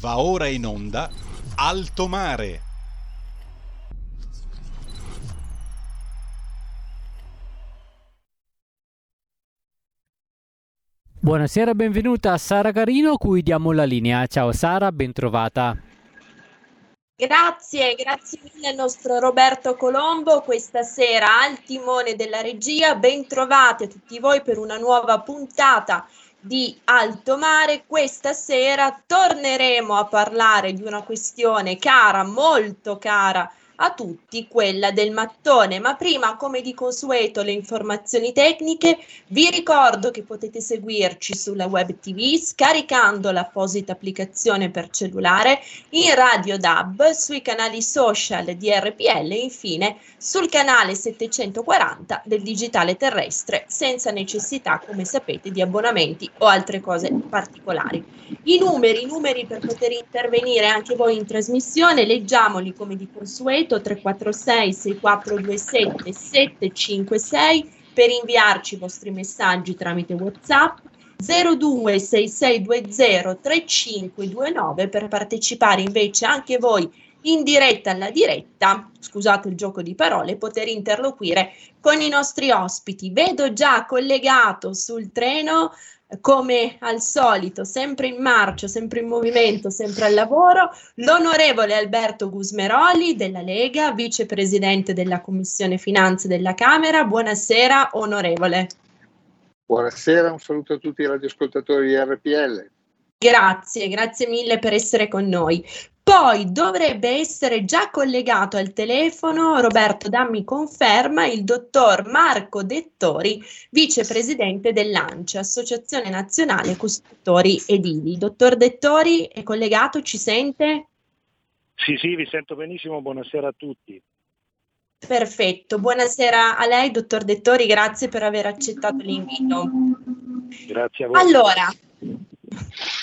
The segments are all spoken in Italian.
Va ora in onda Alto Mare. Buonasera, benvenuta a Sara Carino, cui diamo la linea. Ciao Sara, bentrovata. Grazie, grazie mille al nostro Roberto Colombo questa sera al timone della regia. Bentrovati a tutti voi per una nuova puntata di Alto Mare. Questa sera torneremo a parlare di una questione cara, molto cara a tutti quella del mattone. Ma prima, come di consueto, le informazioni tecniche. Vi ricordo che potete seguirci sulla web TV scaricando l'apposita applicazione per cellulare, in Radio DAB, sui canali social di RPL e infine sul canale 740 del digitale terrestre, senza necessità, come sapete, di abbonamenti o altre cose particolari. I numeri, i numeri per poter intervenire anche voi in trasmissione, leggiamoli come di consueto 346 6427 756 per inviarci i vostri messaggi tramite WhatsApp 026620 3529 per partecipare invece anche voi in diretta alla diretta, scusate il gioco di parole, poter interloquire con i nostri ospiti. Vedo già collegato sul treno come al solito, sempre in marcia, sempre in movimento, sempre al lavoro, l'onorevole Alberto Gusmeroli della Lega, vicepresidente della Commissione Finanze della Camera. Buonasera, onorevole. Buonasera, un saluto a tutti i radioascoltatori di RPL. Grazie, grazie mille per essere con noi. Poi dovrebbe essere già collegato al telefono, Roberto Dammi conferma, il dottor Marco Dettori, vicepresidente dell'ANCE, Associazione Nazionale Costruttori Edili. Dottor Dettori è collegato, ci sente? Sì, sì, vi sento benissimo, buonasera a tutti. Perfetto, buonasera a lei, dottor Dettori, grazie per aver accettato l'invito. Grazie a voi. Allora,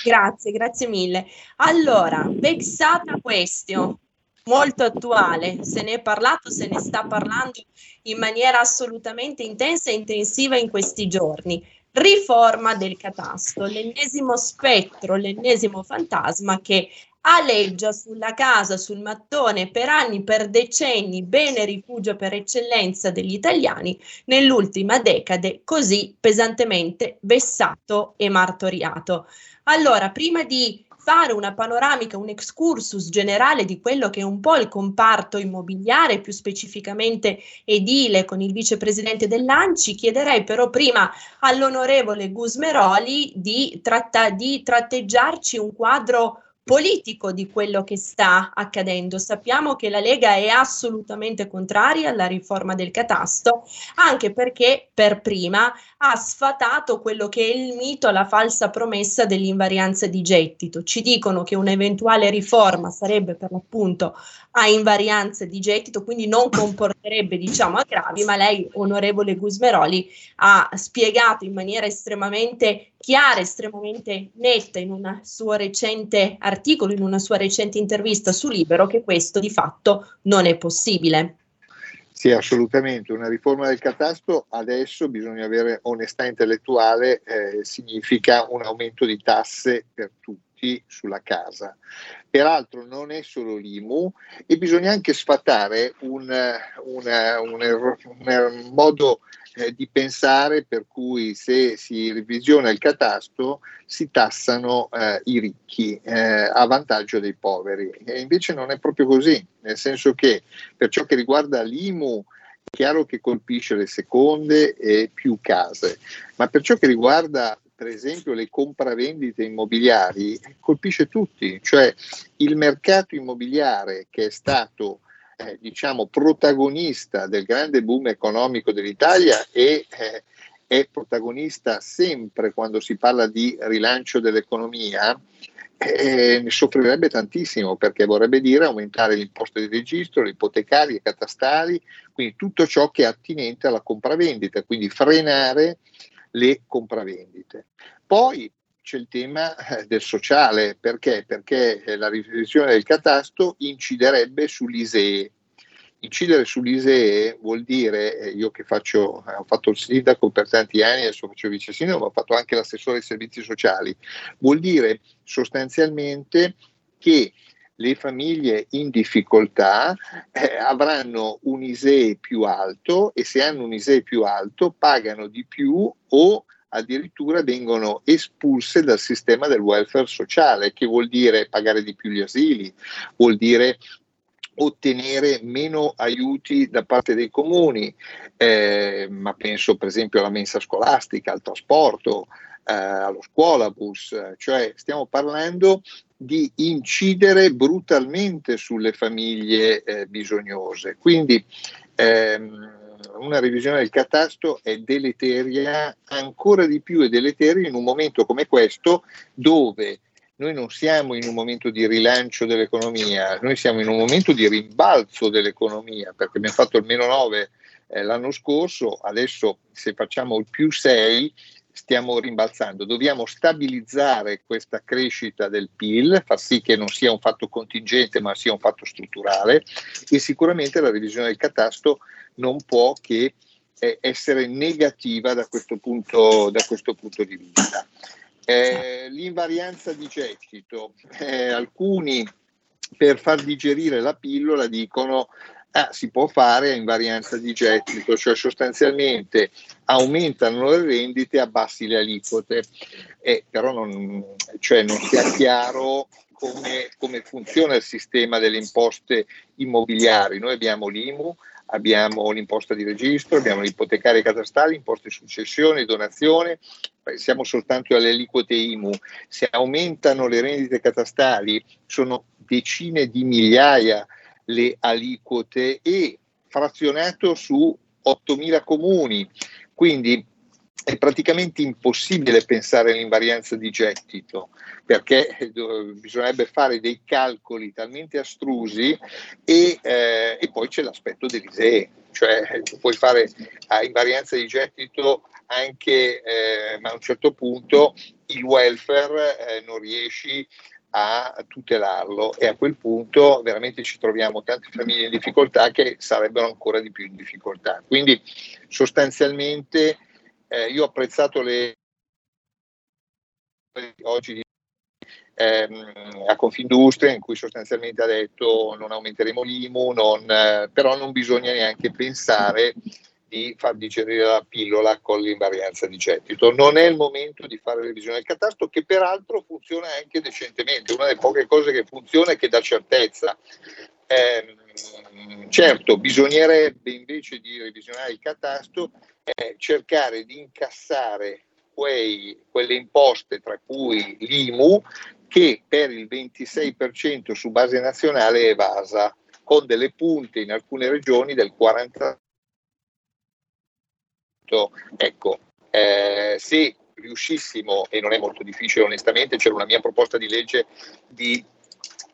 Grazie, grazie mille. Allora, vexata question, molto attuale, se ne è parlato, se ne sta parlando in maniera assolutamente intensa e intensiva in questi giorni. Riforma del catasto, l'ennesimo spettro, l'ennesimo fantasma che aleggia sulla casa, sul mattone per anni, per decenni, bene rifugio per eccellenza degli italiani, nell'ultima decade così pesantemente vessato e martoriato. Allora, prima di fare una panoramica, un excursus generale di quello che è un po' il comparto immobiliare, più specificamente edile, con il vicepresidente dell'ANCI, chiederei però prima all'onorevole Gusmeroli di, tratta- di tratteggiarci un quadro politico di quello che sta accadendo. Sappiamo che la Lega è assolutamente contraria alla riforma del catasto, anche perché per prima ha sfatato quello che è il mito, la falsa promessa dell'invarianza di gettito. Ci dicono che un'eventuale riforma sarebbe per l'appunto a invarianza di gettito, quindi non comporterebbe diciamo aggravi, ma lei, onorevole Gusmeroli, ha spiegato in maniera estremamente chiara, estremamente netta in un suo recente articolo, in una sua recente intervista su Libero, che questo di fatto non è possibile. Sì, assolutamente. Una riforma del catasto adesso bisogna avere onestà intellettuale, eh, significa un aumento di tasse per tutti sulla casa. Peraltro non è solo l'IMU e bisogna anche sfatare un, un, un, un modo eh, di pensare per cui se si revisiona il catasto si tassano eh, i ricchi eh, a vantaggio dei poveri. E invece non è proprio così, nel senso che per ciò che riguarda l'IMU è chiaro che colpisce le seconde e più case, ma per ciò che riguarda per esempio le compravendite immobiliari colpisce tutti, cioè il mercato immobiliare che è stato eh, diciamo protagonista del grande boom economico dell'Italia e eh, è protagonista sempre quando si parla di rilancio dell'economia, eh, ne soffrirebbe tantissimo perché vorrebbe dire aumentare l'imposta di registro, le ipotecarie, catastali, quindi tutto ciò che è attinente alla compravendita, quindi frenare le compravendite. Poi c'è il tema eh, del sociale, perché? Perché eh, la revisione del catasto inciderebbe sull'ISEE. Incidere sull'ISEE vuol dire, eh, io che faccio, ho fatto il sindaco per tanti anni, adesso faccio vice sindaco, ma ho fatto anche l'assessore ai servizi sociali, vuol dire sostanzialmente che le famiglie in difficoltà eh, avranno un ISEE più alto e se hanno un ISEE più alto pagano di più o addirittura vengono espulse dal sistema del welfare sociale, che vuol dire pagare di più gli asili, vuol dire ottenere meno aiuti da parte dei comuni, eh, ma penso per esempio alla mensa scolastica, al trasporto, eh, allo scuolabus, cioè stiamo parlando di incidere brutalmente sulle famiglie eh, bisognose. Quindi ehm, una revisione del catasto è deleteria, ancora di più è deleteria in un momento come questo dove noi non siamo in un momento di rilancio dell'economia, noi siamo in un momento di rimbalzo dell'economia, perché abbiamo fatto il meno 9 eh, l'anno scorso, adesso se facciamo il più 6 stiamo rimbalzando. Dobbiamo stabilizzare questa crescita del PIL, far sì che non sia un fatto contingente ma sia un fatto strutturale e sicuramente la revisione del catasto non può che eh, essere negativa da questo punto, da questo punto di vista. Eh, l'invarianza di gettito, eh, alcuni per far digerire la pillola dicono ah, si può fare a invarianza di gettito, cioè sostanzialmente aumentano le rendite, abbassi le aliquote, eh, però non, cioè non sia chiaro come, come funziona il sistema delle imposte immobiliari. Noi abbiamo l'IMU, abbiamo l'imposta di registro, abbiamo l'ipotecaria catastale, imposte successione, donazione, pensiamo soltanto alle aliquote IMU, se aumentano le rendite catastali sono decine di migliaia le aliquote e frazionato su 8.000 comuni, quindi è praticamente impossibile pensare all'invarianza di gettito perché eh, bisognerebbe fare dei calcoli talmente astrusi e, eh, e poi c'è l'aspetto dell'ISEE, cioè tu puoi fare a invarianza di gettito anche, eh, ma a un certo punto il welfare eh, non riesci a tutelarlo e a quel punto veramente ci troviamo tante famiglie in difficoltà che sarebbero ancora di più in difficoltà. Quindi sostanzialmente eh, io ho apprezzato le oggi ehm, a Confindustria in cui sostanzialmente ha detto non aumenteremo l'IMU, non, eh, però non bisogna neanche pensare di far digerire la pillola con l'invarianza di gettito. Non è il momento di fare revisione del catasto, che peraltro funziona anche decentemente. Una delle poche cose che funziona e che dà certezza. Eh, certo, bisognerebbe invece di revisionare il catasto eh, cercare di incassare quei, quelle imposte, tra cui l'IMU, che per il 26% su base nazionale è evasa, con delle punte in alcune regioni del 40%. Ecco, eh, se riuscissimo, e non è molto difficile onestamente, c'era una mia proposta di legge di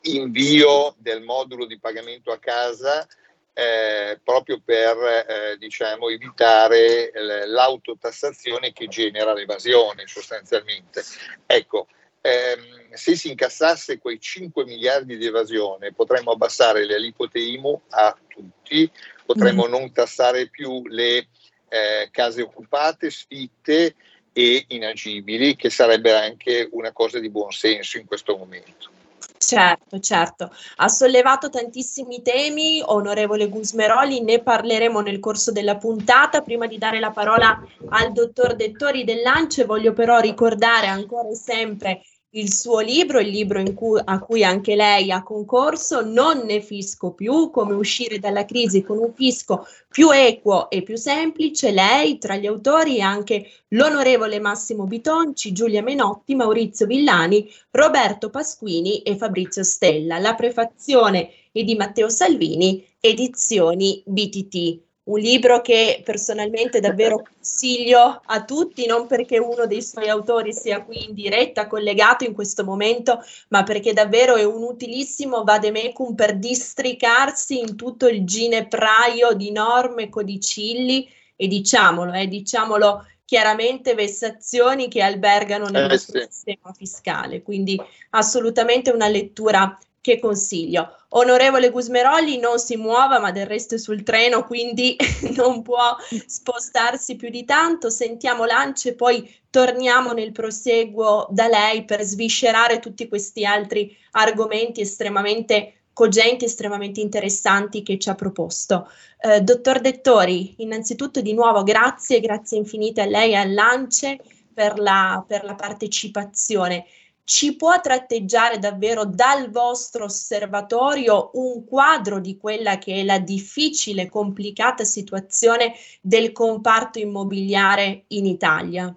invio del modulo di pagamento a casa eh, proprio per eh, diciamo, evitare l'autotassazione che genera l'evasione sostanzialmente. Ecco, ehm, se si incassasse quei 5 miliardi di evasione potremmo abbassare le aliquote IMU a tutti, potremmo mm. non tassare più le eh, case occupate, sfitte e inagibili, che sarebbe anche una cosa di buon senso in questo momento. Certo, certo. Ha sollevato tantissimi temi, onorevole Gusmeroli, ne parleremo nel corso della puntata. Prima di dare la parola al dottor Dettori dell'Ance, voglio però ricordare ancora e sempre il suo libro, il libro cui, a cui anche lei ha concorso, Non ne fisco più, come uscire dalla crisi con un fisco più equo e più semplice. Lei, tra gli autori, anche l'onorevole Massimo Bitonci, Giulia Menotti, Maurizio Villani, Roberto Pasquini e Fabrizio Stella. La prefazione è di Matteo Salvini, edizioni BTT un libro che personalmente davvero consiglio a tutti, non perché uno dei suoi autori sia qui in diretta collegato in questo momento, ma perché davvero è un utilissimo vademecum per districarsi in tutto il ginepraio di norme, codicilli e diciamolo, eh, diciamolo chiaramente vessazioni che albergano nel eh, nostro sì. sistema fiscale. Quindi assolutamente una lettura che consiglio. Onorevole Gusmeroli non si muova, ma del resto è sul treno, quindi non può spostarsi più di tanto. Sentiamo Lance e poi torniamo nel proseguo da lei per sviscerare tutti questi altri argomenti estremamente cogenti, estremamente interessanti che ci ha proposto. Eh, dottor Dettori, innanzitutto di nuovo grazie, grazie infinite a lei e al Lance per la, per la partecipazione ci può tratteggiare davvero dal vostro osservatorio un quadro di quella che è la difficile, complicata situazione del comparto immobiliare in Italia?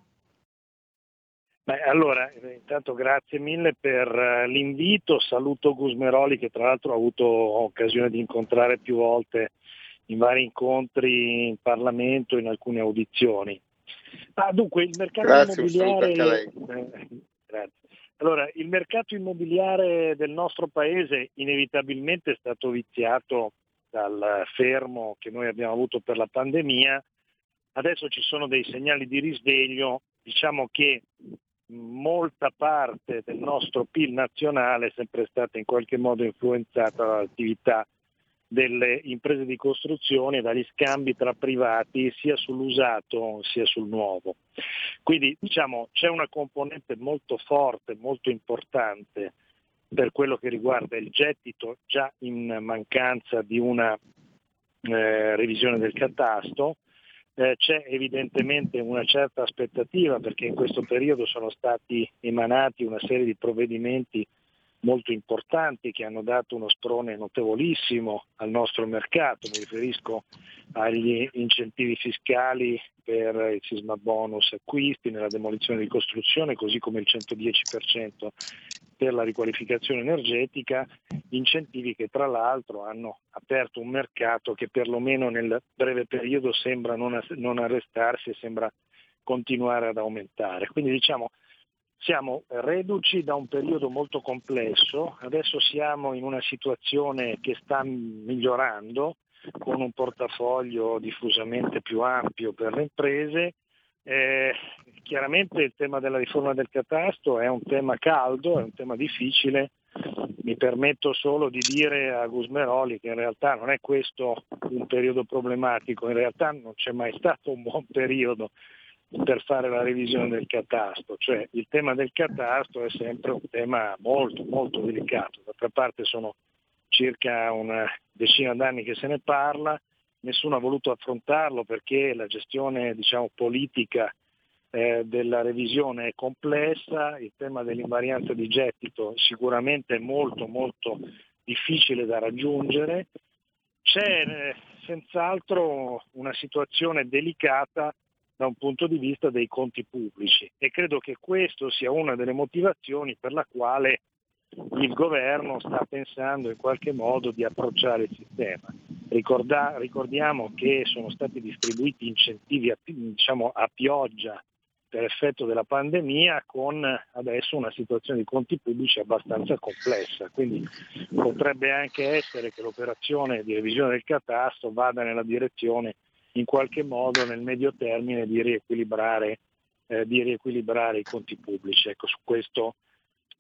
Beh, allora, intanto grazie mille per uh, l'invito, saluto Gusmeroli che tra l'altro ho avuto occasione di incontrare più volte in vari incontri in Parlamento, in alcune audizioni. Ah, dunque, il mercato grazie, immobiliare... Eh, grazie. Allora, il mercato immobiliare del nostro paese inevitabilmente è stato viziato dal fermo che noi abbiamo avuto per la pandemia. Adesso ci sono dei segnali di risveglio, diciamo che molta parte del nostro PIL nazionale è sempre stata in qualche modo influenzata dall'attività delle imprese di costruzione dagli scambi tra privati sia sull'usato sia sul nuovo. Quindi diciamo c'è una componente molto forte, molto importante per quello che riguarda il gettito già in mancanza di una eh, revisione del catasto. Eh, c'è evidentemente una certa aspettativa perché in questo periodo sono stati emanati una serie di provvedimenti molto importanti che hanno dato uno sprone notevolissimo al nostro mercato, mi riferisco agli incentivi fiscali per il sisma bonus acquisti nella demolizione di costruzione, così come il 110% per la riqualificazione energetica, incentivi che tra l'altro hanno aperto un mercato che perlomeno nel breve periodo sembra non, non arrestarsi e sembra continuare ad aumentare. Quindi diciamo siamo reduci da un periodo molto complesso, adesso siamo in una situazione che sta migliorando con un portafoglio diffusamente più ampio per le imprese. Eh, chiaramente il tema della riforma del catasto è un tema caldo, è un tema difficile. Mi permetto solo di dire a Gusmeroli che in realtà non è questo un periodo problematico, in realtà non c'è mai stato un buon periodo per fare la revisione del catasto, cioè il tema del catasto è sempre un tema molto molto delicato, d'altra parte sono circa una decina d'anni che se ne parla, nessuno ha voluto affrontarlo perché la gestione diciamo, politica eh, della revisione è complessa, il tema dell'invarianza di gettito sicuramente è molto molto difficile da raggiungere, c'è eh, senz'altro una situazione delicata da un punto di vista dei conti pubblici e credo che questo sia una delle motivazioni per la quale il governo sta pensando in qualche modo di approcciare il sistema. Ricorda, ricordiamo che sono stati distribuiti incentivi a, diciamo, a pioggia per effetto della pandemia con adesso una situazione di conti pubblici abbastanza complessa, quindi potrebbe anche essere che l'operazione di revisione del catasto vada nella direzione in qualche modo nel medio termine di riequilibrare, eh, di riequilibrare i conti pubblici. Ecco, su questo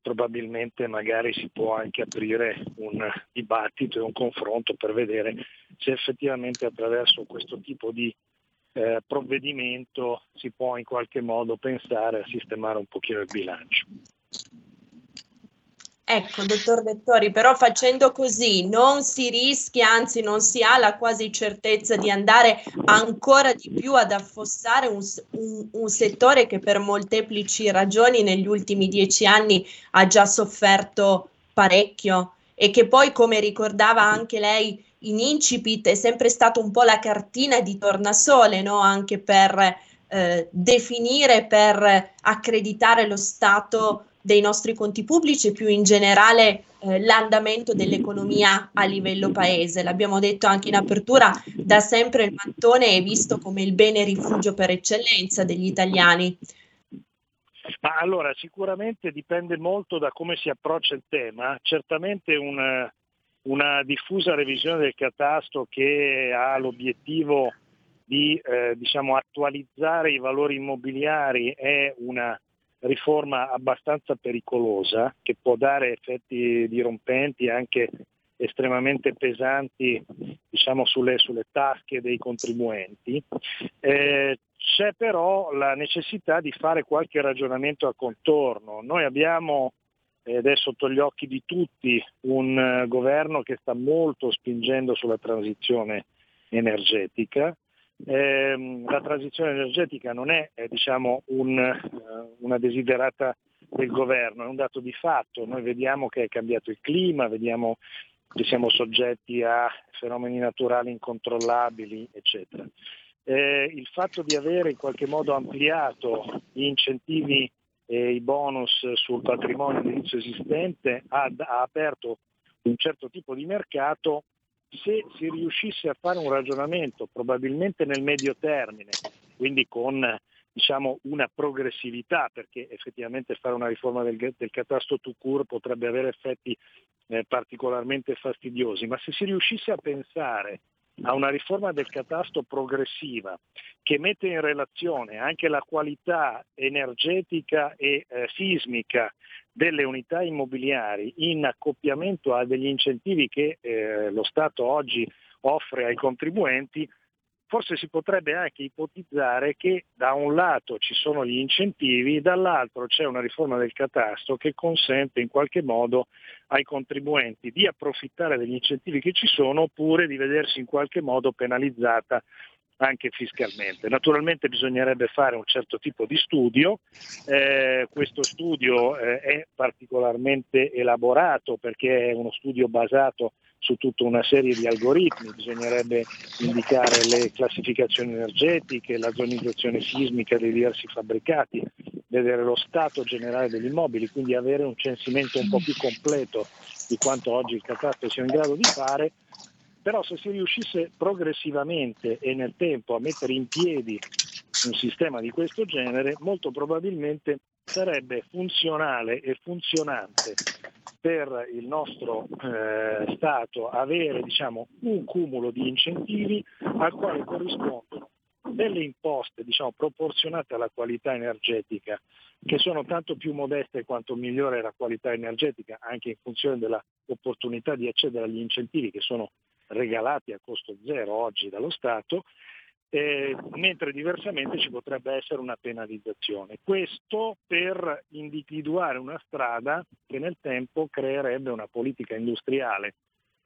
probabilmente magari si può anche aprire un dibattito e un confronto per vedere se effettivamente attraverso questo tipo di eh, provvedimento si può in qualche modo pensare a sistemare un pochino il bilancio. Ecco, dottor Vettori, però facendo così non si rischia, anzi non si ha la quasi certezza di andare ancora di più ad affossare un, un, un settore che per molteplici ragioni negli ultimi dieci anni ha già sofferto parecchio e che poi, come ricordava anche lei in incipit, è sempre stato un po' la cartina di tornasole, no? anche per eh, definire, per accreditare lo stato dei nostri conti pubblici e più in generale eh, l'andamento dell'economia a livello paese. L'abbiamo detto anche in apertura, da sempre il mattone è visto come il bene rifugio per eccellenza degli italiani. Ma allora sicuramente dipende molto da come si approccia il tema, certamente una, una diffusa revisione del catasto che ha l'obiettivo di eh, diciamo, attualizzare i valori immobiliari è una riforma abbastanza pericolosa che può dare effetti dirompenti anche estremamente pesanti diciamo, sulle, sulle tasche dei contribuenti. Eh, c'è però la necessità di fare qualche ragionamento a contorno. Noi abbiamo ed è sotto gli occhi di tutti un uh, governo che sta molto spingendo sulla transizione energetica. Eh, la transizione energetica non è eh, diciamo, un, uh, una desiderata del governo, è un dato di fatto. Noi vediamo che è cambiato il clima, vediamo che siamo soggetti a fenomeni naturali incontrollabili, eccetera. Eh, il fatto di avere in qualche modo ampliato gli incentivi e i bonus sul patrimonio edilizio esistente ha, ha aperto un certo tipo di mercato se si riuscisse a fare un ragionamento probabilmente nel medio termine, quindi con diciamo, una progressività, perché effettivamente fare una riforma del, del catasto to cure potrebbe avere effetti eh, particolarmente fastidiosi, ma se si riuscisse a pensare a una riforma del catasto progressiva che mette in relazione anche la qualità energetica e eh, sismica delle unità immobiliari in accoppiamento a degli incentivi che eh, lo Stato oggi offre ai contribuenti, forse si potrebbe anche ipotizzare che da un lato ci sono gli incentivi, dall'altro c'è una riforma del catasto che consente in qualche modo ai contribuenti di approfittare degli incentivi che ci sono oppure di vedersi in qualche modo penalizzata anche fiscalmente. Naturalmente bisognerebbe fare un certo tipo di studio, eh, questo studio eh, è particolarmente elaborato perché è uno studio basato su tutta una serie di algoritmi, bisognerebbe indicare le classificazioni energetiche, la zonizzazione sismica dei diversi fabbricati, vedere lo stato generale degli immobili, quindi avere un censimento un po' più completo di quanto oggi il catasto sia in grado di fare però se si riuscisse progressivamente e nel tempo a mettere in piedi un sistema di questo genere, molto probabilmente sarebbe funzionale e funzionante per il nostro eh, Stato avere diciamo, un cumulo di incentivi al quale corrispondono delle imposte diciamo, proporzionate alla qualità energetica che sono tanto più modeste quanto migliore la qualità energetica anche in funzione dell'opportunità di accedere agli incentivi che sono regalati a costo zero oggi dallo Stato, eh, mentre diversamente ci potrebbe essere una penalizzazione. Questo per individuare una strada che nel tempo creerebbe una politica industriale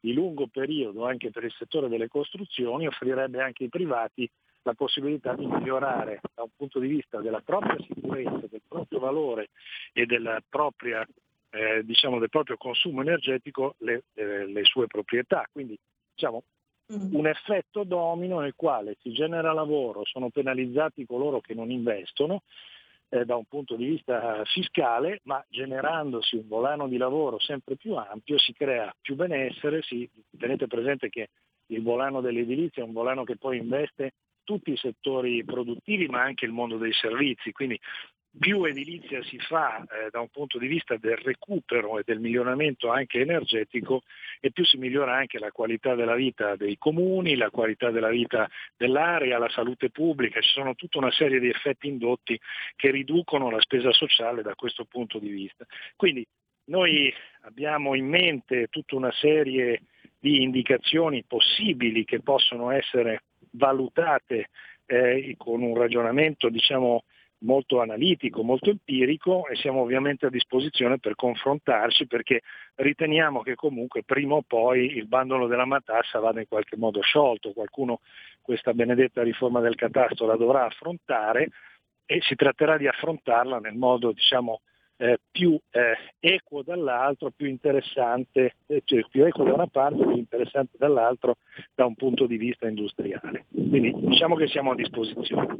di lungo periodo anche per il settore delle costruzioni, offrirebbe anche ai privati la possibilità di migliorare da un punto di vista della propria sicurezza, del proprio valore e propria, eh, diciamo, del proprio consumo energetico le, eh, le sue proprietà. Quindi diciamo, mm. un effetto domino nel quale si genera lavoro, sono penalizzati coloro che non investono eh, da un punto di vista fiscale, ma generandosi un volano di lavoro sempre più ampio si crea più benessere, si, tenete presente che il volano dell'edilizia è un volano che poi investe tutti i settori produttivi ma anche il mondo dei servizi, quindi più edilizia si fa eh, da un punto di vista del recupero e del miglioramento anche energetico e più si migliora anche la qualità della vita dei comuni, la qualità della vita dell'area, la salute pubblica, ci sono tutta una serie di effetti indotti che riducono la spesa sociale da questo punto di vista. Quindi noi abbiamo in mente tutta una serie di indicazioni possibili che possono essere valutate eh, con un ragionamento diciamo, molto analitico, molto empirico e siamo ovviamente a disposizione per confrontarci perché riteniamo che comunque prima o poi il bandolo della matassa vada in qualche modo sciolto, qualcuno questa benedetta riforma del catasto la dovrà affrontare e si tratterà di affrontarla nel modo diciamo, eh, più eh, equo dall'altro, più interessante, eh, cioè più equo da una parte, più interessante dall'altro da un punto di vista industriale. Quindi diciamo che siamo a disposizione.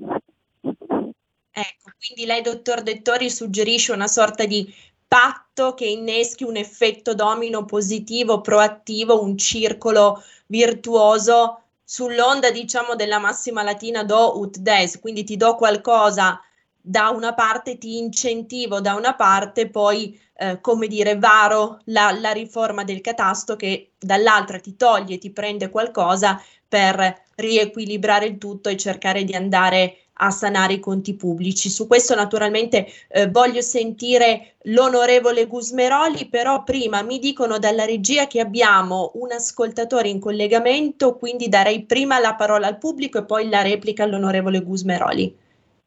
Ecco, quindi lei, dottor Dettori, suggerisce una sorta di patto che inneschi un effetto domino positivo, proattivo, un circolo virtuoso sull'onda, diciamo, della massima latina do ut des, quindi ti do qualcosa da una parte, ti incentivo da una parte, poi, eh, come dire, varo la, la riforma del catasto che dall'altra ti toglie, ti prende qualcosa per riequilibrare il tutto e cercare di andare a sanare i conti pubblici. Su questo naturalmente eh, voglio sentire l'onorevole Gusmeroli, però prima mi dicono dalla regia che abbiamo un ascoltatore in collegamento, quindi darei prima la parola al pubblico e poi la replica all'onorevole Gusmeroli.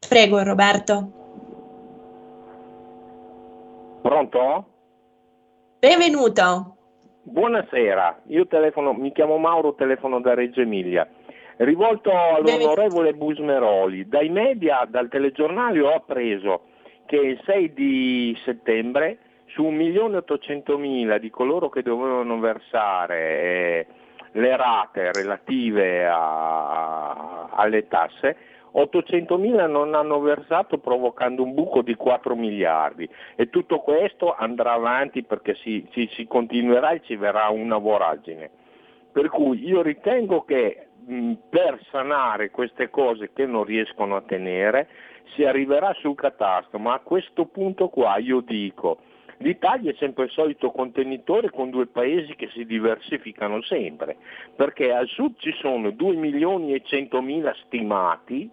Prego Roberto. Pronto? Benvenuto. Buonasera, io telefono, mi chiamo Mauro, telefono da Reggio Emilia. Rivolto all'onorevole Busmeroli, dai media, dal telegiornale ho appreso che il 6 di settembre su 1.800.000 di coloro che dovevano versare eh, le rate relative a, alle tasse 800.000 non hanno versato provocando un buco di 4 miliardi e tutto questo andrà avanti perché si, si, si continuerà e ci verrà una voragine. Per cui io ritengo che per sanare queste cose che non riescono a tenere si arriverà sul catasto, ma a questo punto qua io dico L'Italia è sempre il solito contenitore con due paesi che si diversificano sempre, perché al sud ci sono 2 milioni e 100 mila stimati,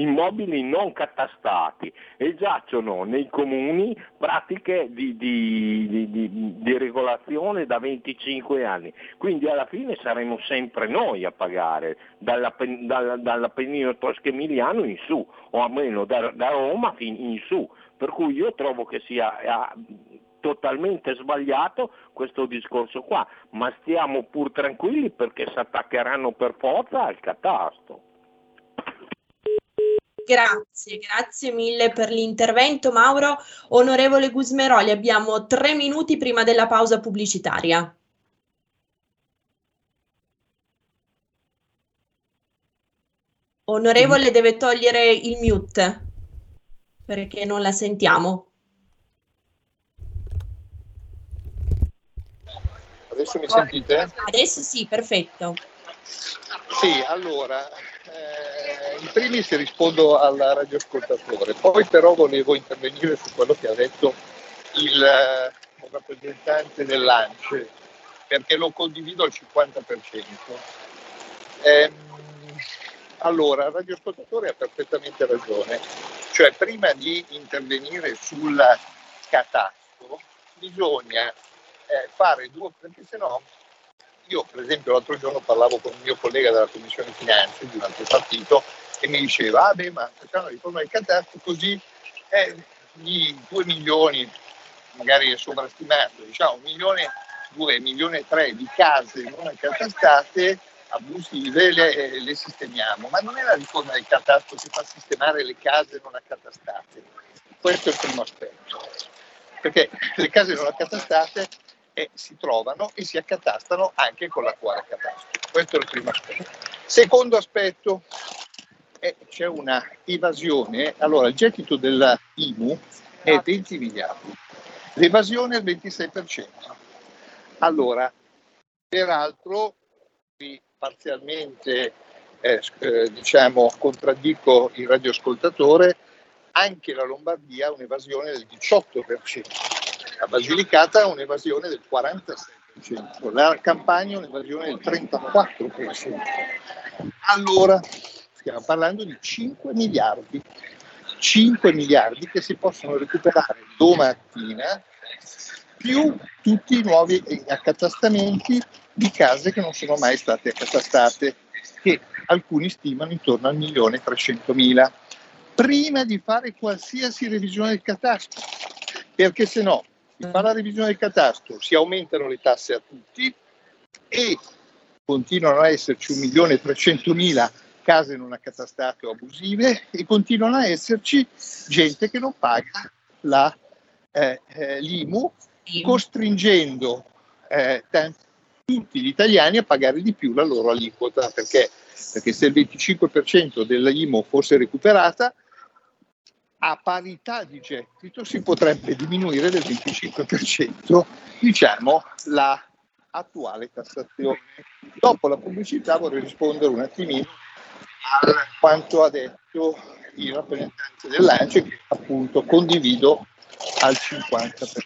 immobili non catastati e giacciono nei comuni pratiche di, di, di, di, regolazione da 25 anni. Quindi alla fine saremo sempre noi a pagare dalla, dalla, dall'Appennino tosco-emiliano in su, o almeno da, da Roma in su. Per cui io trovo che sia eh, totalmente sbagliato questo discorso qua, ma stiamo pur tranquilli perché si attaccheranno per forza al catasto. Grazie, grazie mille per l'intervento Mauro. Onorevole Gusmeroli, abbiamo tre minuti prima della pausa pubblicitaria. Onorevole deve togliere il mute perché non la sentiamo. Adesso mi sentite? Adesso sì, perfetto. Sì, allora, eh, in primis rispondo al radioascoltatore, poi però volevo intervenire su quello che ha detto il, eh, il rappresentante dell'ANCE, perché lo condivido al 50%. Eh, allora, il radioascoltatore ha perfettamente ragione, cioè prima di intervenire sul catasto bisogna eh, fare due, perché se no io per esempio l'altro giorno parlavo con un mio collega della Commissione Finanze un altro partito e mi diceva, ah beh ma facciamo la riforma del catasto così eh, gli 2 milioni, magari è sovrastimato, diciamo un milione, 2 milioni e 3 di case non accatastate abusive le, le, sistemiamo, ma non è la riforma del catasto che fa sistemare le case non accatastate. Questo è il primo aspetto, perché le case non accatastate e si trovano e si accatastano anche con l'attuale catasto. Questo è il primo aspetto. Secondo aspetto, eh, c'è una evasione. Allora, il gettito dell'IMU è 20 miliardi, l'evasione è il 26%. Allora, peraltro, qui parzialmente eh, eh, diciamo, contraddico il radioascoltatore, anche la Lombardia ha un'evasione del 18% la Basilicata ha un'evasione del 46%, la Campania ha un'evasione del 34%. Allora, stiamo parlando di 5 miliardi, 5 miliardi che si possono recuperare domattina più tutti i nuovi accatastamenti di case che non sono mai state accatastate, che alcuni stimano intorno al milione e 300 mila, prima di fare qualsiasi revisione del catasto, perché se no si fa la revisione del catasto, si aumentano le tasse a tutti e continuano a esserci 1.300.000 case non accatastate o abusive e continuano a esserci gente che non paga la, eh, eh, l'IMU, costringendo eh, tanti, tutti gli italiani a pagare di più la loro aliquota, perché, perché se il 25% dell'IMU fosse recuperata, a parità di gettito si potrebbe diminuire del 25% diciamo la attuale tassazione. Dopo la pubblicità vorrei rispondere un attimino a quanto ha detto il rappresentante dell'ANCE che appunto condivido al 50%.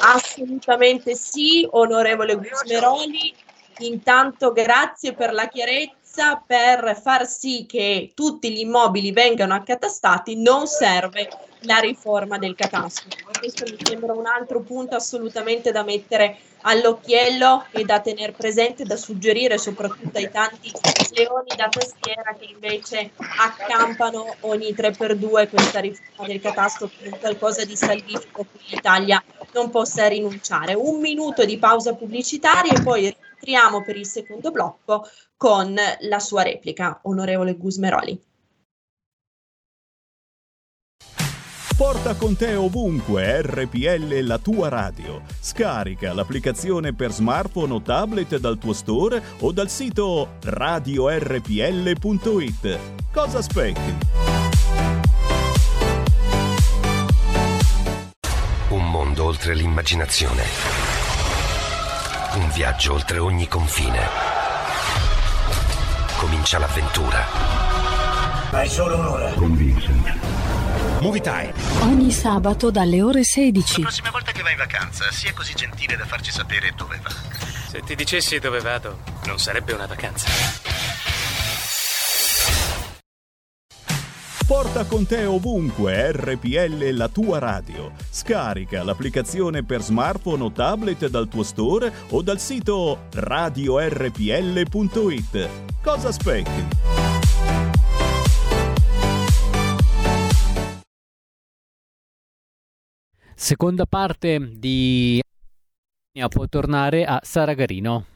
Assolutamente sì, onorevole Gusmeroli. Intanto grazie per la chiarezza per far sì che tutti gli immobili vengano accatastati non serve la riforma del catasto. Questo mi sembra un altro punto assolutamente da mettere all'occhiello e da tenere presente, da suggerire soprattutto ai tanti leoni da tastiera che invece accampano ogni 3x2 questa riforma del catasto come qualcosa di salvifico cui l'Italia non possa rinunciare. Un minuto di pausa pubblicitaria e poi rientriamo per il secondo blocco con la sua replica, onorevole Gusmeroli. Porta con te ovunque RPL la tua radio. Scarica l'applicazione per smartphone o tablet dal tuo store o dal sito radiorpl.it. Cosa aspetti? Un mondo oltre l'immaginazione. Un viaggio oltre ogni confine. Comincia l'avventura. Hai solo un'ora. Con Vincent. Movie Time. Ogni sabato dalle ore 16. La prossima volta che vai in vacanza, sia così gentile da farci sapere dove va. Se ti dicessi dove vado, non sarebbe una vacanza. Porta con te ovunque RPL la tua radio. Scarica l'applicazione per smartphone o tablet dal tuo store o dal sito radiorpl.it. Cosa aspetti? Seconda parte di può tornare a Saragarino.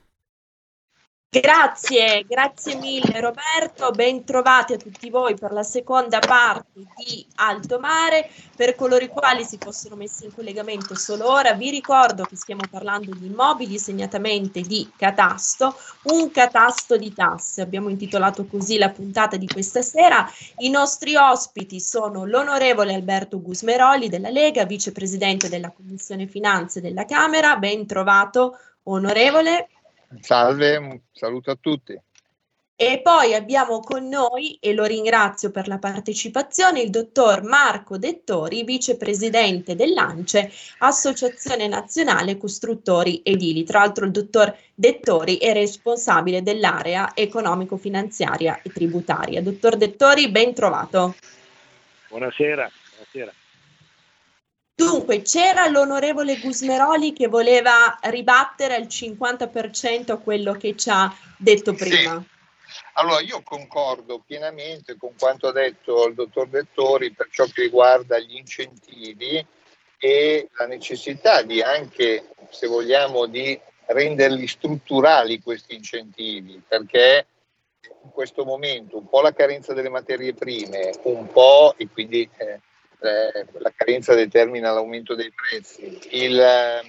Grazie, grazie mille Roberto, ben trovati a tutti voi per la seconda parte di Alto Mare. Per coloro i quali si fossero messi in collegamento solo ora, vi ricordo che stiamo parlando di immobili, segnatamente di catasto, un catasto di tasse. Abbiamo intitolato così la puntata di questa sera. I nostri ospiti sono l'onorevole Alberto Gusmeroli della Lega, vicepresidente della Commissione Finanze della Camera. Ben trovato, onorevole. Salve, un saluto a tutti. E poi abbiamo con noi, e lo ringrazio per la partecipazione, il dottor Marco Dettori, vicepresidente dell'ANCE, Associazione Nazionale Costruttori Edili. Tra l'altro il dottor Dettori è responsabile dell'area economico-finanziaria e tributaria. Dottor Dettori, ben trovato. Buonasera. Buonasera. Dunque, c'era l'onorevole Gusmeroli che voleva ribattere al 50% a quello che ci ha detto prima. Sì. Allora, io concordo pienamente con quanto ha detto il dottor Dettori per ciò che riguarda gli incentivi e la necessità di anche, se vogliamo, di renderli strutturali questi incentivi, perché in questo momento un po' la carenza delle materie prime, un po' e quindi eh, eh, la carenza determina l'aumento dei prezzi, il, ehm,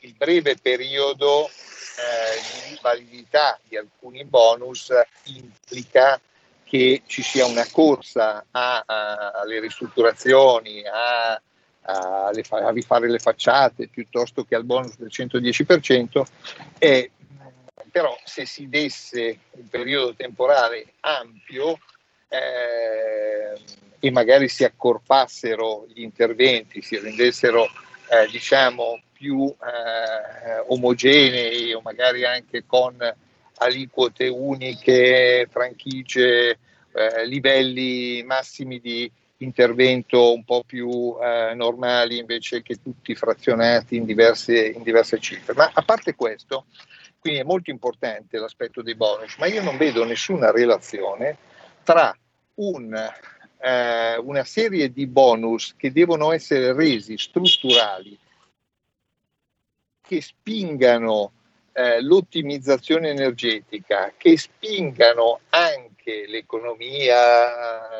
il breve periodo eh, di validità di alcuni bonus implica che ci sia una corsa a, a, alle ristrutturazioni, a, a, a, rifare le facciate piuttosto che al bonus del 110%, e, però se si desse un periodo temporale ampio, eh, e magari si accorpassero gli interventi, si rendessero eh, diciamo più eh, omogenei o magari anche con aliquote uniche, franchigie, eh, livelli massimi di intervento un po' più eh, normali invece che tutti frazionati in diverse, in diverse cifre. Ma a parte questo, quindi è molto importante l'aspetto dei bonus, ma io non vedo nessuna relazione tra un eh, una serie di bonus che devono essere resi strutturali, che spingano eh, l'ottimizzazione energetica, che spingano anche l'economia,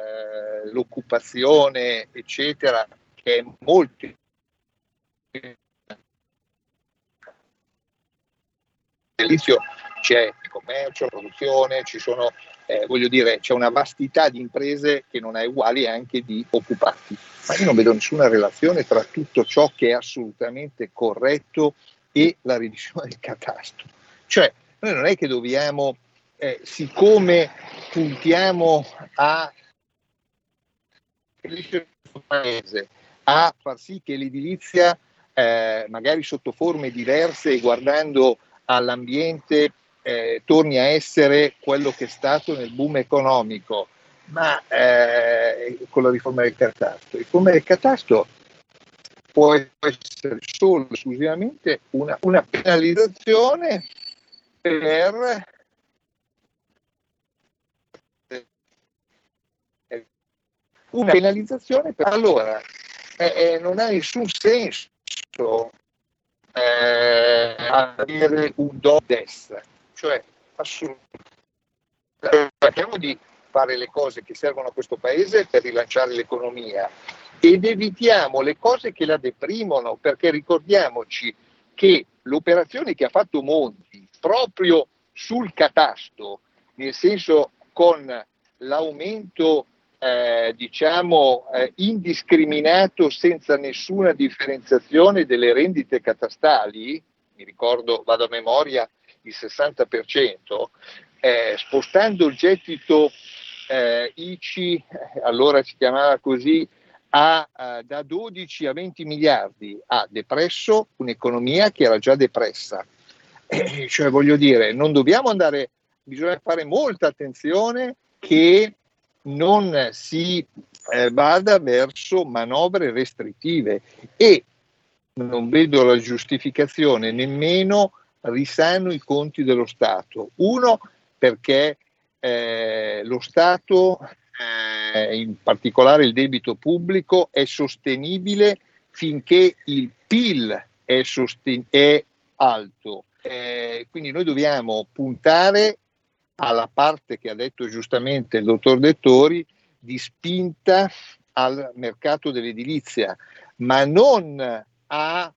eh, l'occupazione, eccetera, che è molto all'inizio c'è commercio, produzione, ci sono eh, voglio dire, c'è una vastità di imprese che non è uguale anche di occupati. Ma io non vedo nessuna relazione tra tutto ciò che è assolutamente corretto e la revisione del catasto. Cioè, noi non è che dobbiamo, eh, siccome puntiamo a a far sì che l'edilizia, eh, magari sotto forme diverse, guardando all'ambiente, eh, torni a essere quello che è stato nel boom economico, ma eh, con la riforma del catasto. La riforma del catasto può essere solo esclusivamente una, una penalizzazione per una penalizzazione per allora eh, eh, non ha nessun senso eh, avere un do destra cioè cerchiamo di fare le cose che servono a questo paese per rilanciare l'economia ed evitiamo le cose che la deprimono perché ricordiamoci che l'operazione che ha fatto Monti proprio sul catasto, nel senso con l'aumento eh, diciamo eh, indiscriminato senza nessuna differenziazione delle rendite catastali, mi ricordo, vado a memoria, il 60%, eh, spostando il gettito eh, ICI, allora si chiamava così, a, a, da 12 a 20 miliardi, ha depresso un'economia che era già depressa. Eh, cioè voglio dire, non dobbiamo andare, bisogna fare molta attenzione che non si eh, vada verso manovre restrittive e non vedo la giustificazione nemmeno risano i conti dello Stato. Uno perché eh, lo Stato, eh, in particolare il debito pubblico, è sostenibile finché il PIL è, sosten- è alto. Eh, quindi noi dobbiamo puntare alla parte che ha detto giustamente il dottor Dettori di spinta al mercato dell'edilizia, ma non a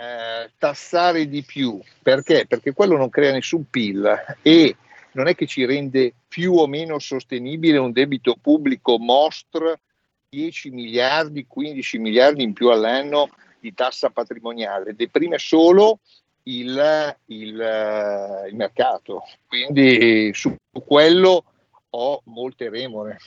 eh, tassare di più. Perché? Perché quello non crea nessun PIL e non è che ci rende più o meno sostenibile un debito pubblico mostro 10 miliardi, 15 miliardi in più all'anno di tassa patrimoniale, deprime solo il, il, il mercato. Quindi su quello ho molte remore.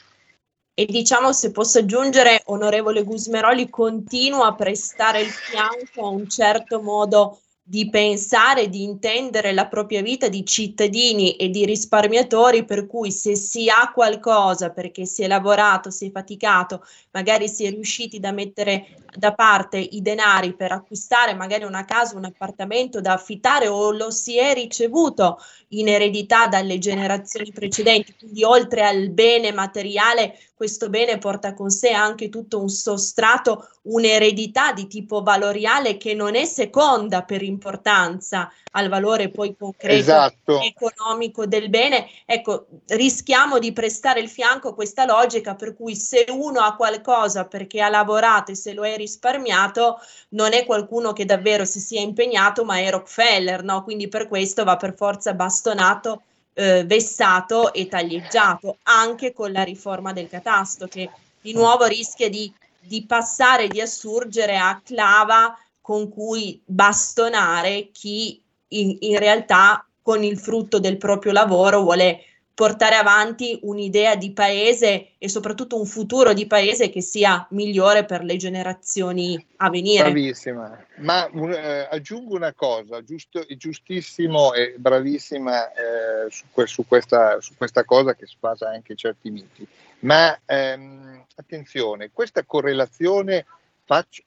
E diciamo, se posso aggiungere, onorevole Gusmeroli continua a prestare il fianco a un certo modo di pensare, di intendere la propria vita di cittadini e di risparmiatori, per cui se si ha qualcosa perché si è lavorato, si è faticato, magari si è riusciti da mettere da parte i denari per acquistare magari una casa, un appartamento da affittare o lo si è ricevuto in eredità dalle generazioni precedenti, quindi oltre al bene materiale, questo bene porta con sé anche tutto un sostrato, un'eredità di tipo valoriale che non è seconda per importanza al valore poi concreto esatto. economico del bene. Ecco, rischiamo di prestare il fianco a questa logica per cui se uno ha qualcosa perché ha lavorato e se lo è risparmiato, non è qualcuno che davvero si sia impegnato, ma è Rockefeller, no? Quindi per questo va per forza bastonato, eh, vessato e taglieggiato, anche con la riforma del catasto, che di nuovo rischia di, di passare, di assurgere a clava con cui bastonare chi in, in realtà con il frutto del proprio lavoro vuole portare avanti un'idea di paese e soprattutto un futuro di paese che sia migliore per le generazioni a venire. Bravissima, ma eh, aggiungo una cosa, giusto, giustissimo e bravissima eh, su, que- su, questa, su, questa, cosa che spasa anche certi miti, ma ehm, attenzione, questa correlazione faccio,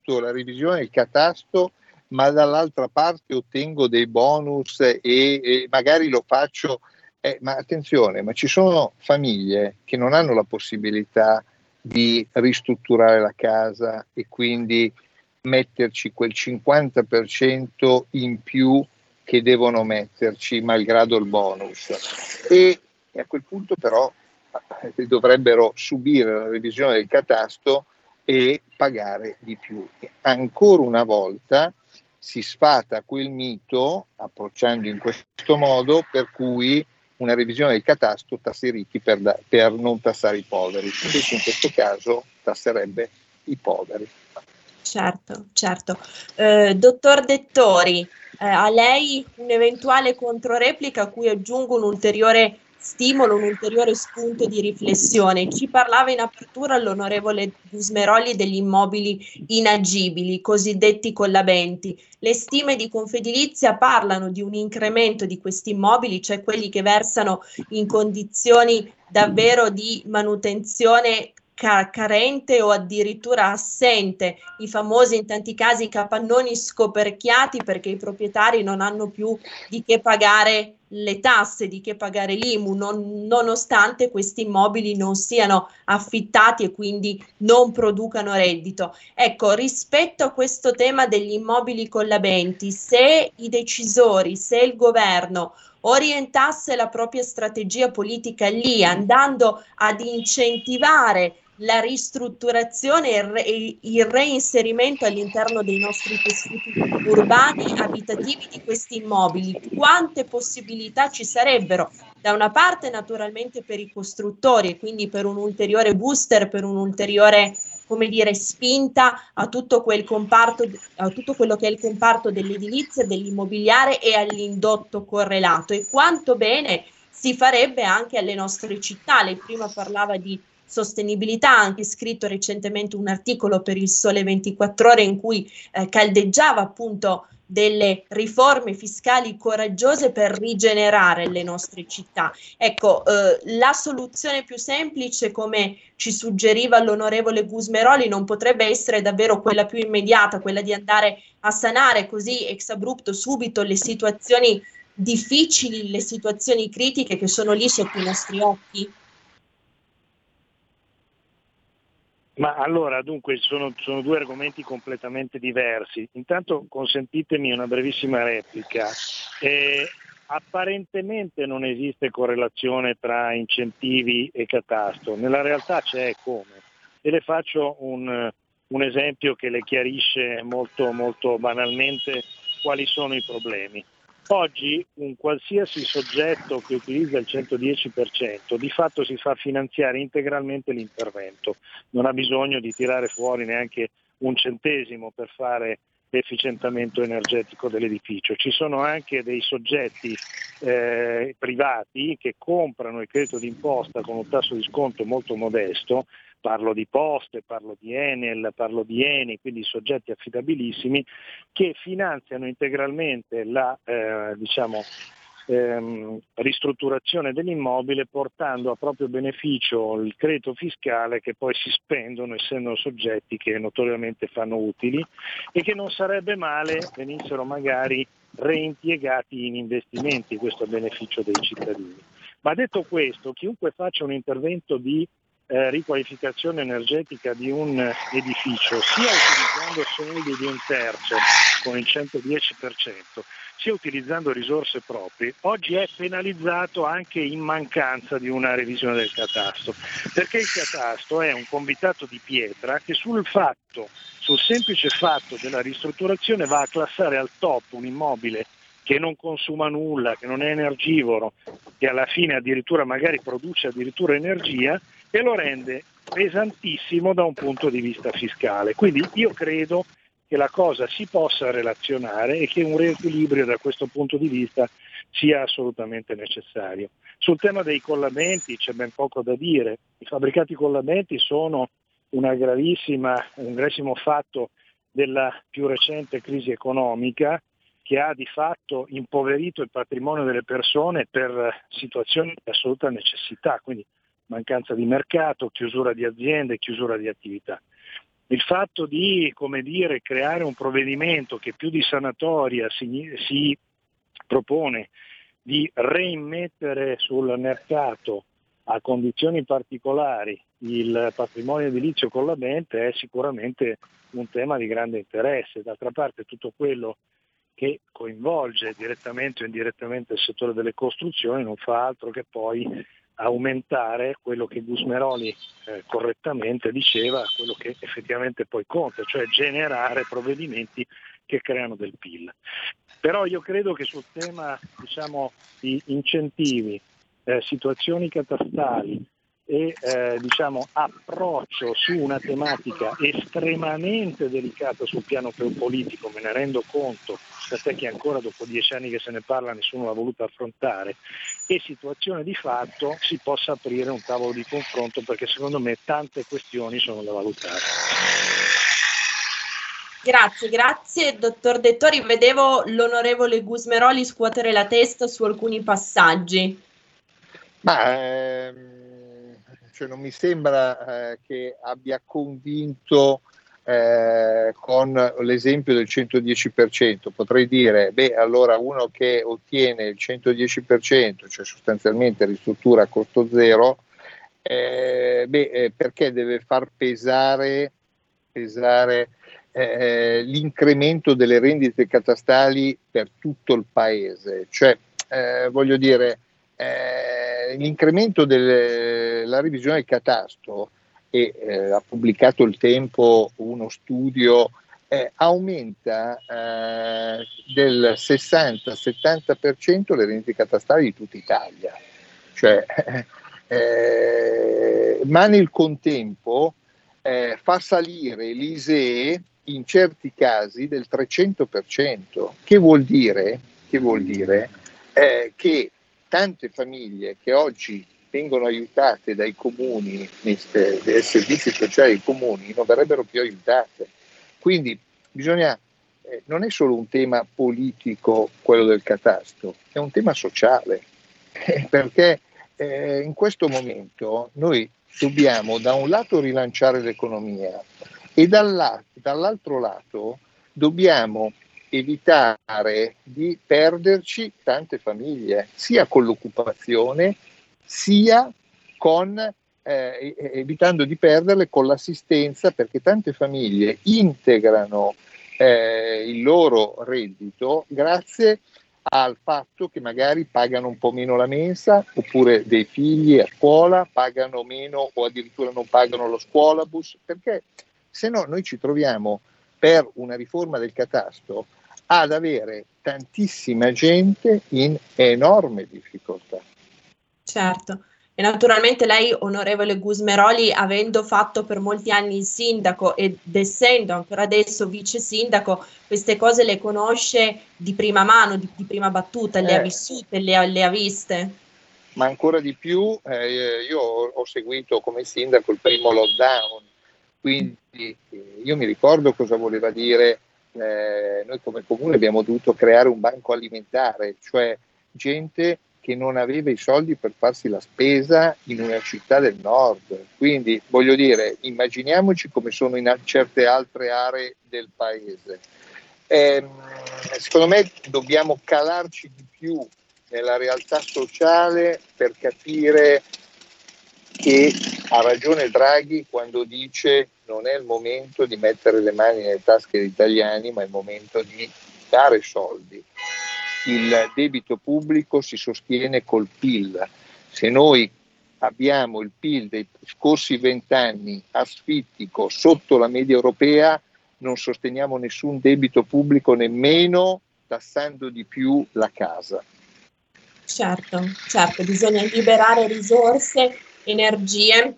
accetto la revisione del catasto ma dall'altra parte ottengo dei bonus e, e magari lo faccio eh, ma attenzione, ma ci sono famiglie che non hanno la possibilità di ristrutturare la casa e quindi metterci quel 50% in più che devono metterci malgrado il bonus. E, e a quel punto però eh, dovrebbero subire la revisione del catasto e pagare di più. Ancora una volta si sfata quel mito, approcciando in questo modo, per cui una revisione del catasto tassa i ricchi per, da, per non tassare i poveri, invece in questo caso tasserebbe i poveri. Certo, certo. Eh, dottor Dettori, eh, a lei un'eventuale controreplica a cui aggiungo un ulteriore stimolo, un ulteriore spunto di riflessione. Ci parlava in apertura l'onorevole Gusmeroli degli immobili inagibili, cosiddetti collabenti. Le stime di Confedilizia parlano di un incremento di questi immobili, cioè quelli che versano in condizioni davvero di manutenzione ca- carente o addirittura assente, i famosi in tanti casi capannoni scoperchiati perché i proprietari non hanno più di che pagare le tasse, di che pagare l'IMU, non, nonostante questi immobili non siano affittati e quindi non producano reddito. Ecco, rispetto a questo tema degli immobili collabenti, se i decisori, se il governo orientasse la propria strategia politica lì, andando ad incentivare la ristrutturazione e il reinserimento all'interno dei nostri tessuti urbani abitativi di questi immobili. Quante possibilità ci sarebbero? Da una parte naturalmente per i costruttori e quindi per un ulteriore booster, per un ulteriore come dire, spinta a tutto quel comparto, a tutto quello che è il comparto dell'edilizia, dell'immobiliare e all'indotto correlato e quanto bene si farebbe anche alle nostre città. Lei prima parlava di sostenibilità, ha anche scritto recentemente un articolo per il Sole 24 ore in cui eh, caldeggiava appunto delle riforme fiscali coraggiose per rigenerare le nostre città. Ecco, eh, la soluzione più semplice, come ci suggeriva l'onorevole Gusmeroli, non potrebbe essere davvero quella più immediata, quella di andare a sanare così ex abrupto subito le situazioni difficili, le situazioni critiche che sono lì sotto i nostri occhi? Ma allora, dunque, sono, sono, due argomenti completamente diversi. Intanto consentitemi una brevissima replica. Eh, apparentemente non esiste correlazione tra incentivi e catasto, nella realtà c'è come. E le faccio un, un esempio che le chiarisce molto, molto banalmente quali sono i problemi. Oggi un qualsiasi soggetto che utilizza il 110% di fatto si fa finanziare integralmente l'intervento, non ha bisogno di tirare fuori neanche un centesimo per fare l'efficientamento energetico dell'edificio. Ci sono anche dei soggetti eh, privati che comprano il credito d'imposta con un tasso di sconto molto modesto parlo di Poste, parlo di Enel, parlo di Eni, quindi soggetti affidabilissimi, che finanziano integralmente la eh, diciamo, ehm, ristrutturazione dell'immobile portando a proprio beneficio il credito fiscale che poi si spendono essendo soggetti che notoriamente fanno utili e che non sarebbe male venissero magari reimpiegati in investimenti, questo a beneficio dei cittadini. Ma detto questo, chiunque faccia un intervento di eh, riqualificazione energetica di un edificio, sia utilizzando soldi di un terzo con il 110%, sia utilizzando risorse proprie, oggi è penalizzato anche in mancanza di una revisione del catasto, perché il catasto è un convitato di pietra che sul fatto, sul semplice fatto della ristrutturazione va a classare al top un immobile che non consuma nulla, che non è energivoro, che alla fine addirittura magari produce addirittura energia e lo rende pesantissimo da un punto di vista fiscale. Quindi io credo che la cosa si possa relazionare e che un riequilibrio da questo punto di vista sia assolutamente necessario. Sul tema dei collabenti c'è ben poco da dire. I fabbricati collabenti sono un gravissimo fatto della più recente crisi economica che ha di fatto impoverito il patrimonio delle persone per situazioni di assoluta necessità, quindi mancanza di mercato, chiusura di aziende, chiusura di attività. Il fatto di dire, creare un provvedimento che più di sanatoria si, si propone di reimmettere sul mercato a condizioni particolari il patrimonio edilizio collabente è sicuramente un tema di grande interesse. D'altra parte tutto quello che coinvolge direttamente o indirettamente il settore delle costruzioni non fa altro che poi aumentare quello che Gusmeroli eh, correttamente diceva, quello che effettivamente poi conta, cioè generare provvedimenti che creano del PIL. Però io credo che sul tema diciamo, di incentivi, eh, situazioni catastali e eh, diciamo, approccio su una tematica estremamente delicata sul piano politico, me ne rendo conto, tant'è che ancora dopo dieci anni che se ne parla nessuno l'ha voluto affrontare, e situazione di fatto si possa aprire un tavolo di confronto perché secondo me tante questioni sono da valutare. Grazie, grazie dottor Dettori. Vedevo l'onorevole Gusmeroli scuotere la testa su alcuni passaggi. Ma ehm cioè non mi sembra eh, che abbia convinto eh, con l'esempio del 110%. Potrei dire, beh, allora uno che ottiene il 110%, cioè sostanzialmente ristruttura a costo zero, eh, beh, eh, perché deve far pesare, pesare eh, l'incremento delle rendite catastali per tutto il paese? Cioè, eh, voglio dire, l'incremento della revisione del catasto, e eh, ha pubblicato il tempo uno studio, eh, aumenta eh, del 60-70% le rendite catastali di tutta Italia. Cioè, eh, ma nel contempo eh, fa salire l'ISEE in certi casi del 300%, che vuol dire, che, vuol dire eh, che tante famiglie che oggi vengono aiutate dai comuni, dai servizi sociali dei comuni, non verrebbero più aiutate. Quindi bisogna, eh, non è solo un tema politico quello del catasto, è un tema sociale, eh, perché eh, in questo momento noi dobbiamo da un lato rilanciare l'economia e dall'altro lato dobbiamo evitare di perderci tante famiglie, sia con l'occupazione, sia con, eh, evitando di perderle con l'assistenza, perché tante famiglie integrano eh, il loro reddito grazie al fatto che magari pagano un po' meno la mensa, oppure dei figli a scuola pagano meno o addirittura non pagano lo scuolabus, perché se no noi ci troviamo per una riforma del catasto ad avere tantissima gente in enorme difficoltà. Certo. E naturalmente lei, onorevole Gusmeroli, avendo fatto per molti anni il sindaco ed essendo ancora adesso vice sindaco, queste cose le conosce di prima mano, di, di prima battuta, eh. le ha vissute, le ha, le ha, viste. Ma ancora di più, eh, io ho seguito come sindaco il primo lockdown, quindi eh, io mi ricordo cosa voleva dire eh, noi come comune abbiamo dovuto creare un banco alimentare, cioè gente che non aveva i soldi per farsi la spesa in una città del nord. Quindi voglio dire, immaginiamoci come sono in certe altre aree del paese. Eh, secondo me dobbiamo calarci di più nella realtà sociale per capire che ha ragione Draghi quando dice non è il momento di mettere le mani nelle tasche degli italiani, ma è il momento di dare soldi. Il debito pubblico si sostiene col PIL. Se noi abbiamo il PIL dei scorsi vent'anni asfittico sotto la media europea, non sosteniamo nessun debito pubblico nemmeno tassando di più la casa. Certo, certo, bisogna liberare risorse, energie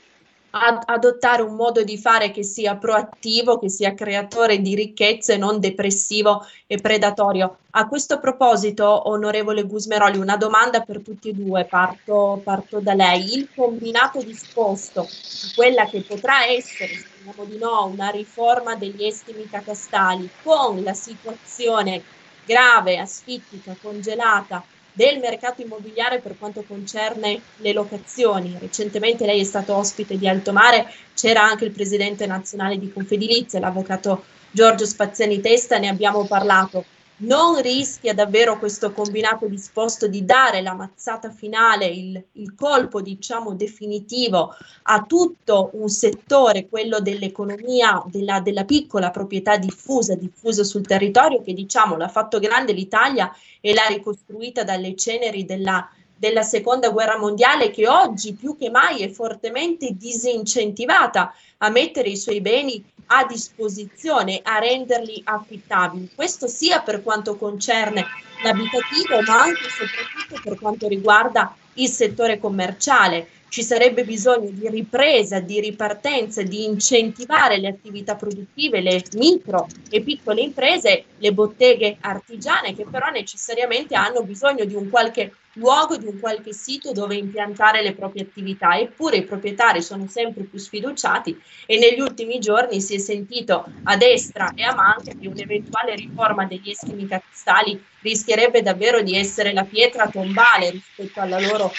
ad adottare un modo di fare che sia proattivo, che sia creatore di ricchezze, non depressivo e predatorio. A questo proposito, onorevole Gusmeroli, una domanda per tutti e due, parto, parto da lei. Il combinato disposto di quella che potrà essere, speriamo di no, una riforma degli estimi catastali con la situazione grave, asfittica, congelata del mercato immobiliare per quanto concerne le locazioni. Recentemente lei è stato ospite di Alto Mare, c'era anche il presidente nazionale di Confedilizia, l'avvocato Giorgio Spaziani Testa, ne abbiamo parlato non rischia davvero questo combinato disposto di dare la mazzata finale, il, il, colpo diciamo definitivo a tutto un settore, quello dell'economia, della, della piccola proprietà diffusa, diffusa sul territorio, che diciamo l'ha fatto grande l'Italia e l'ha ricostruita dalle ceneri della, della seconda guerra mondiale, che oggi più che mai è fortemente disincentivata a mettere i suoi beni a disposizione, a renderli affittabili. Questo sia per quanto concerne l'abitativo, ma anche e soprattutto per quanto riguarda il settore commerciale, ci sarebbe bisogno di ripresa, di ripartenza, di incentivare le attività produttive, le micro e piccole imprese, le botteghe artigiane che però necessariamente hanno bisogno di un qualche luogo, di un qualche sito dove impiantare le proprie attività. Eppure i proprietari sono sempre più sfiduciati e negli ultimi giorni si è sentito a destra e a manca che un'eventuale riforma degli eschimi catastali rischierebbe davvero di essere la pietra tombale rispetto alla loro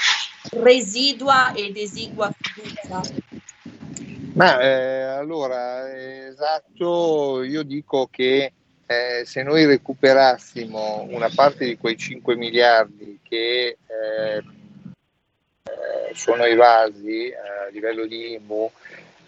residua ed esigua fiducia? Ma eh, allora, esatto, io dico che eh, se noi recuperassimo una parte di quei 5 miliardi che eh, eh, sono evasi a livello di IMU,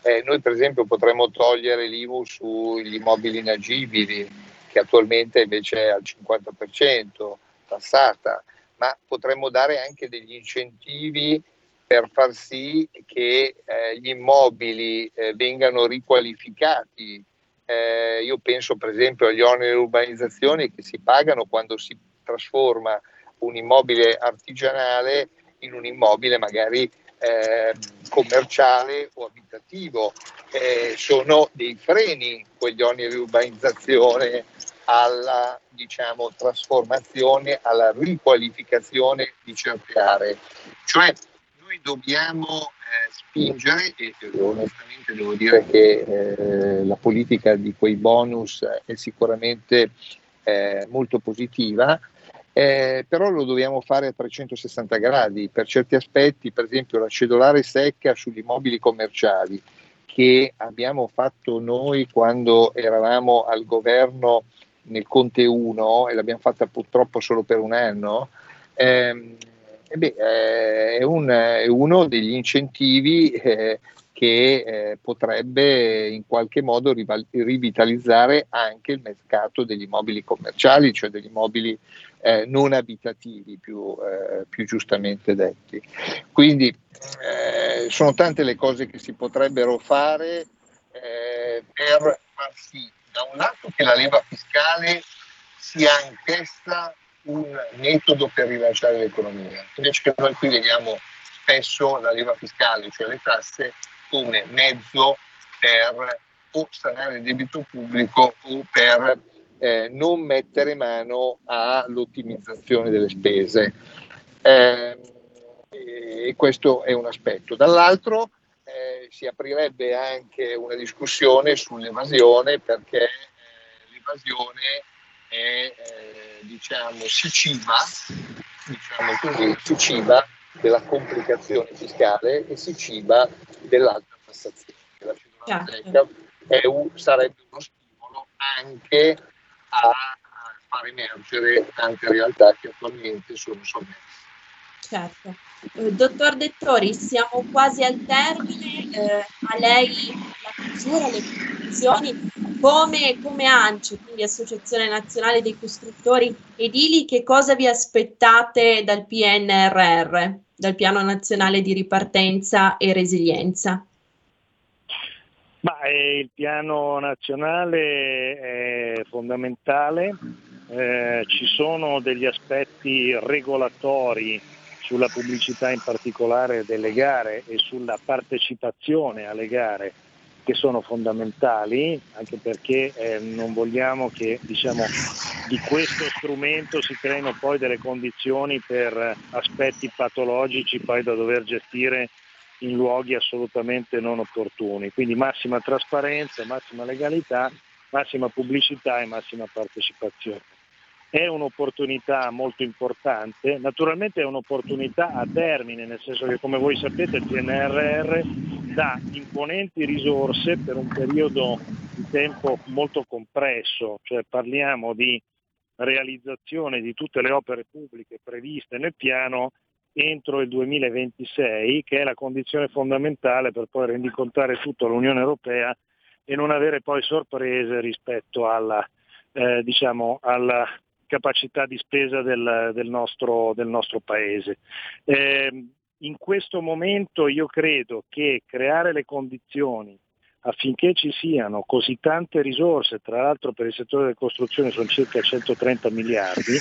eh, noi per esempio potremmo togliere l'IMU sugli immobili inagibili, che attualmente invece è al 50% tassata ma potremmo dare anche degli incentivi per far sì che eh, gli immobili eh, vengano riqualificati. Eh, io penso per esempio agli oneri di urbanizzazione che si pagano quando si trasforma un immobile artigianale in un immobile magari eh, commerciale o abitativo. Eh, sono dei freni quegli oneri di urbanizzazione alla diciamo, trasformazione, alla riqualificazione di certe aree. Cioè noi dobbiamo spingere, e onestamente devo dire che eh, la politica di quei bonus è sicuramente eh, molto positiva, eh, però lo dobbiamo fare a 360 gradi. Per certi aspetti, per esempio la cedolare secca sugli immobili commerciali che abbiamo fatto noi quando eravamo al governo nel Conte 1 e l'abbiamo fatta purtroppo solo per un anno, ehm, beh, eh, è, un, è, uno degli incentivi eh, che eh, potrebbe in qualche modo rival- rivitalizzare anche il mercato degli immobili commerciali, cioè degli immobili eh, non abitativi più, eh, più, giustamente detti. Quindi eh, sono tante le cose che si potrebbero fare per far sì da un lato che la leva fiscale sia anch'essa un metodo per rilanciare l'economia, invece che noi qui vediamo spesso la leva fiscale, cioè le tasse, come mezzo per o sanare il debito pubblico o per eh, non mettere mano all'ottimizzazione delle spese. Eh, e questo è un aspetto. Dall'altro eh, si aprirebbe anche una discussione sull'evasione perché eh, l'evasione è, eh, diciamo, si ciba, diciamo così, si ciba della complicazione fiscale e si ciba dell'alta tassazione. La certo. un, sarebbe uno stimolo anche a, far emergere tante realtà che attualmente sono sommesse. Certo. Eh, dottor Dettori, siamo quasi al termine, eh, a lei la chiusura, le conclusioni, come, come ANCE, quindi Associazione Nazionale dei Costruttori Edili, che cosa vi aspettate dal PNRR, dal Piano Nazionale di Ripartenza e Resilienza? Ma, eh, il piano nazionale è fondamentale, eh, ci sono degli aspetti regolatori sulla pubblicità in particolare delle gare e sulla partecipazione alle gare che sono fondamentali, anche perché eh, non vogliamo che diciamo, di questo strumento si creino poi delle condizioni per aspetti patologici poi da dover gestire in luoghi assolutamente non opportuni. Quindi massima trasparenza, massima legalità, massima pubblicità e massima partecipazione è un'opportunità molto importante, naturalmente è un'opportunità a termine, nel senso che come voi sapete il PNRR dà imponenti risorse per un periodo di tempo molto compresso, cioè parliamo di realizzazione di tutte le opere pubbliche previste nel piano entro il 2026, che è la condizione fondamentale per poi rendicontare tutta l'Unione Europea e non avere poi sorprese rispetto alla, eh, diciamo, alla capacità di spesa del, del, nostro, del nostro, paese. Eh, in questo momento io credo che creare le condizioni affinché ci siano così tante risorse, tra l'altro per il settore delle costruzioni sono circa 130 miliardi,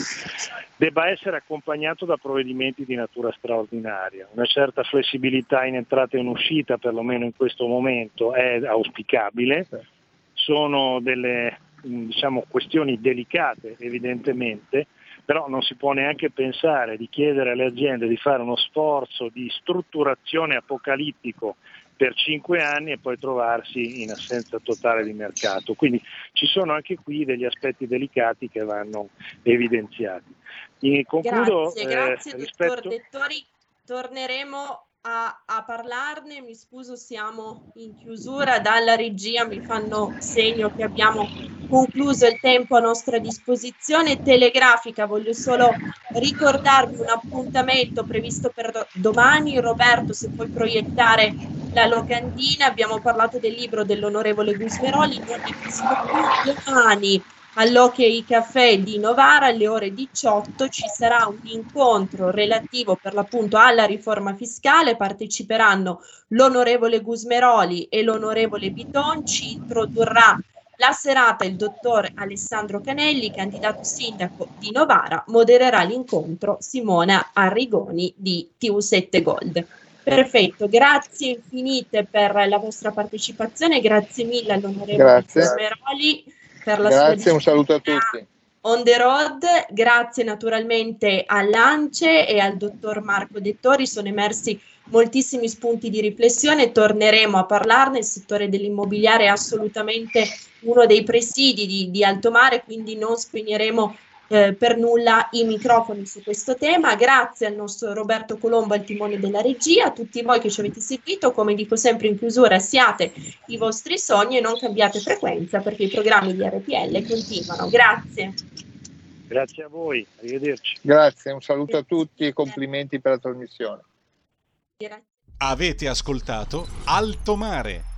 debba essere accompagnato da provvedimenti di natura straordinaria. Una certa flessibilità in entrata e in uscita, perlomeno in questo momento, è auspicabile. Sono delle diciamo, questioni delicate evidentemente, però non si può neanche pensare di chiedere alle aziende di fare uno sforzo di strutturazione apocalittico per cinque anni e poi trovarsi in assenza totale di mercato. Quindi ci sono anche qui degli aspetti delicati che vanno evidenziati. E concludo, grazie, grazie eh, rispetto... dottor Dettori. Torneremo a, a, parlarne, mi scuso siamo in chiusura, dalla regia mi fanno segno che abbiamo concluso il tempo a nostra disposizione. Telegrafica, voglio solo ricordarvi un appuntamento previsto per domani, Roberto se puoi proiettare la locandina, abbiamo parlato del libro dell'onorevole Gusmeroli, domani all'Hockey Café di Novara alle ore 18 ci sarà un incontro relativo per l'appunto alla riforma fiscale, parteciperanno l'onorevole Gusmeroli e l'onorevole Biton, ci introdurrà la serata il dottor Alessandro Canelli, candidato sindaco di Novara, modererà l'incontro Simona Arrigoni di TV7 Gold. Perfetto, grazie infinite per la vostra partecipazione, grazie mille all'onorevole Gusmeroli per la Grazie, un saluto a tutti. On the road, grazie naturalmente all'ANCE e al dottor Marco Dettori, sono emersi moltissimi spunti di riflessione, torneremo a parlarne, il settore dell'immobiliare è assolutamente uno dei presidi di, di Alto Mare, quindi non spegneremo eh, per nulla i microfoni su questo tema. Grazie al nostro Roberto Colombo al timone della regia, a tutti voi che ci avete seguito, come dico sempre in chiusura, siate i vostri sogni e non cambiate frequenza perché i programmi di RPL continuano. Grazie. Grazie a voi, arrivederci. Grazie, un saluto a tutti e complimenti per la trasmissione. Avete ascoltato Alto Mare